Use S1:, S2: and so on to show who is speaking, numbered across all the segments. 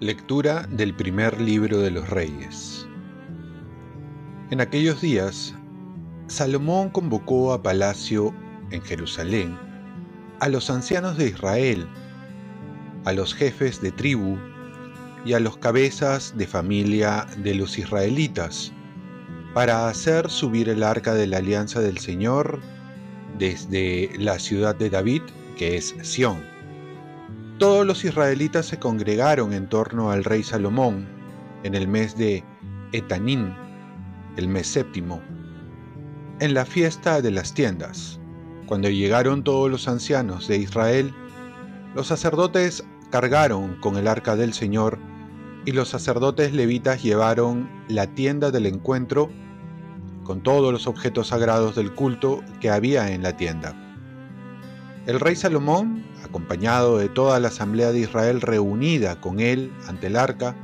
S1: Lectura del primer libro de los reyes. En aquellos días, Salomón convocó a palacio en Jerusalén a los ancianos de Israel, a los jefes de tribu y a los cabezas de familia de los israelitas, para hacer subir el arca de la alianza del Señor desde la ciudad de David, que es Sión. Todos los israelitas se congregaron en torno al rey Salomón en el mes de Etanín, el mes séptimo, en la fiesta de las tiendas. Cuando llegaron todos los ancianos de Israel, los sacerdotes cargaron con el arca del Señor y los sacerdotes levitas llevaron la tienda del encuentro con todos los objetos sagrados del culto que había en la tienda. El rey Salomón, acompañado de toda la asamblea de Israel reunida con él ante el arca,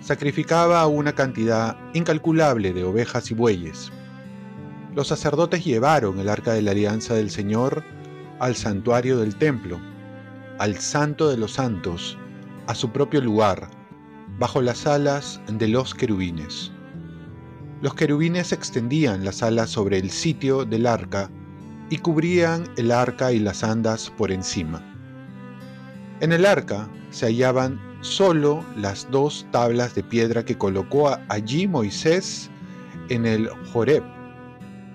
S1: sacrificaba una cantidad incalculable de ovejas y bueyes. Los sacerdotes llevaron el arca de la alianza del Señor al santuario del templo, al santo de los santos, a su propio lugar, bajo las alas de los querubines. Los querubines extendían las alas sobre el sitio del arca y cubrían el arca y las andas por encima. En el arca se hallaban solo las dos tablas de piedra que colocó allí Moisés en el Joreb,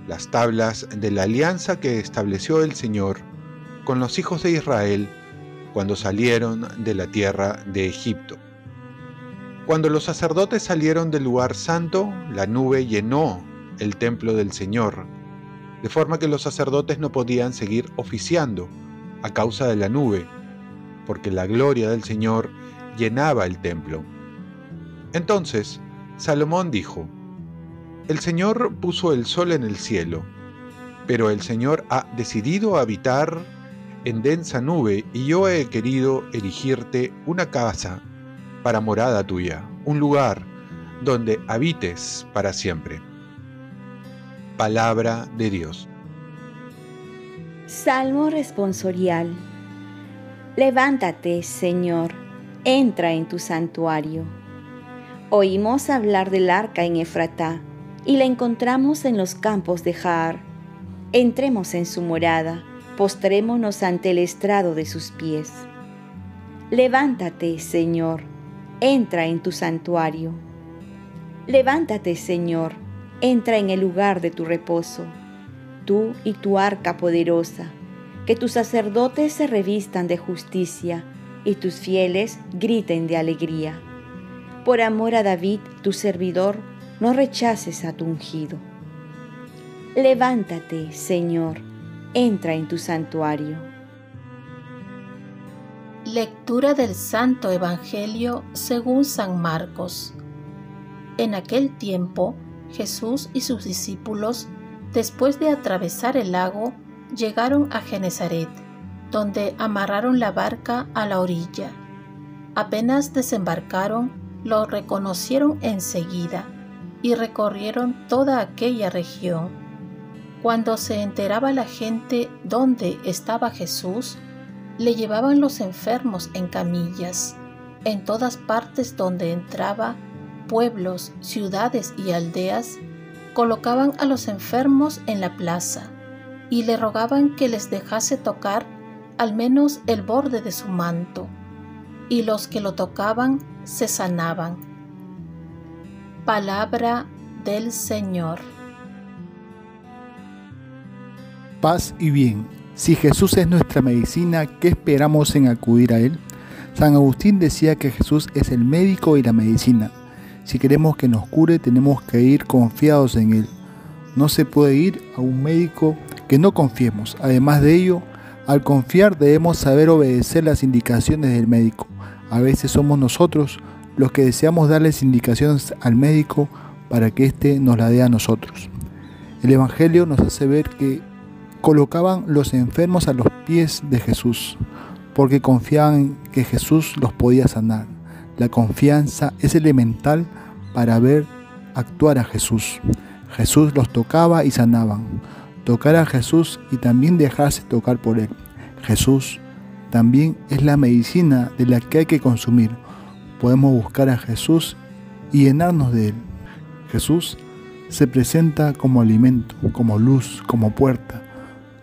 S1: las tablas de la alianza que estableció el Señor con los hijos de Israel cuando salieron de la tierra de Egipto. Cuando los sacerdotes salieron del lugar santo, la nube llenó el templo del Señor, de forma que los sacerdotes no podían seguir oficiando a causa de la nube, porque la gloria del Señor llenaba el templo. Entonces, Salomón dijo, El Señor puso el sol en el cielo, pero el Señor ha decidido habitar en densa nube y yo he querido erigirte una casa para morada tuya, un lugar donde habites para siempre. Palabra de Dios.
S2: Salmo responsorial. Levántate, Señor, entra en tu santuario. Oímos hablar del arca en Efratá y la encontramos en los campos de Jaar. Entremos en su morada, postrémonos ante el estrado de sus pies. Levántate, Señor, entra en tu santuario. Levántate, Señor, entra en el lugar de tu reposo, tú y tu arca poderosa, que tus sacerdotes se revistan de justicia y tus fieles griten de alegría. Por amor a David, tu servidor, no rechaces a tu ungido. Levántate, Señor, entra en tu santuario.
S3: Lectura del Santo Evangelio según San Marcos. En aquel tiempo, Jesús y sus discípulos, después de atravesar el lago, llegaron a Genezaret, donde amarraron la barca a la orilla. Apenas desembarcaron, lo reconocieron enseguida y recorrieron toda aquella región. Cuando se enteraba la gente dónde estaba Jesús, le llevaban los enfermos en camillas. En todas partes donde entraba, pueblos, ciudades y aldeas, colocaban a los enfermos en la plaza y le rogaban que les dejase tocar al menos el borde de su manto, y los que lo tocaban se sanaban. Palabra del Señor.
S4: Paz y bien si Jesús es nuestra medicina, ¿qué esperamos en acudir a Él? San Agustín decía que Jesús es el médico y la medicina. Si queremos que nos cure, tenemos que ir confiados en Él. No se puede ir a un médico que no confiemos. Además de ello, al confiar debemos saber obedecer las indicaciones del médico. A veces somos nosotros los que deseamos darles indicaciones al médico para que éste nos la dé a nosotros. El Evangelio nos hace ver que colocaban los enfermos a los pies de Jesús, porque confiaban que Jesús los podía sanar. La confianza es elemental para ver actuar a Jesús. Jesús los tocaba y sanaban. Tocar a Jesús y también dejarse tocar por Él. Jesús también es la medicina de la que hay que consumir. Podemos buscar a Jesús y llenarnos de Él. Jesús se presenta como alimento, como luz, como puerta,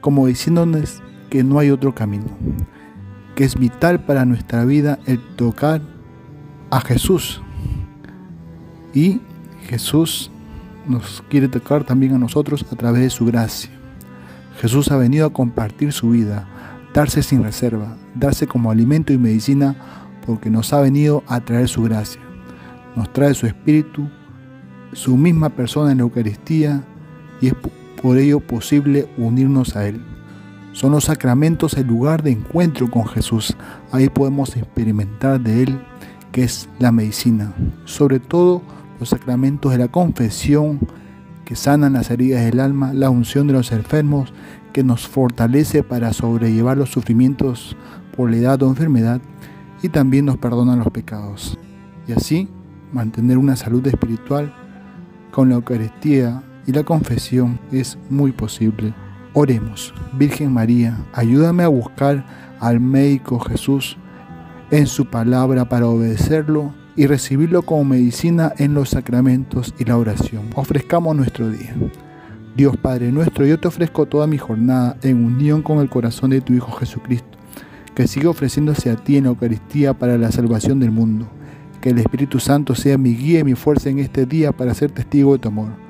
S4: como diciéndonos que no hay otro camino, que es vital para nuestra vida el tocar a Jesús. Y Jesús nos quiere tocar también a nosotros a través de su gracia. Jesús ha venido a compartir su vida, darse sin reserva, darse como alimento y medicina porque nos ha venido a traer su gracia. Nos trae su espíritu, su misma persona en la Eucaristía y es por ello posible unirnos a Él. Son los sacramentos el lugar de encuentro con Jesús. Ahí podemos experimentar de Él, que es la medicina. Sobre todo los sacramentos de la confesión, que sanan las heridas del alma, la unción de los enfermos, que nos fortalece para sobrellevar los sufrimientos por la edad o enfermedad, y también nos perdona los pecados. Y así mantener una salud espiritual con la Eucaristía y la confesión es muy posible. Oremos, Virgen María, ayúdame a buscar al médico Jesús en su palabra para obedecerlo y recibirlo como medicina en los sacramentos y la oración. Ofrezcamos nuestro día. Dios Padre nuestro, yo te ofrezco toda mi jornada en unión con el corazón de tu Hijo Jesucristo, que sigue ofreciéndose a ti en la Eucaristía para la salvación del mundo. Que el Espíritu Santo sea mi guía y mi fuerza en este día para ser testigo de tu amor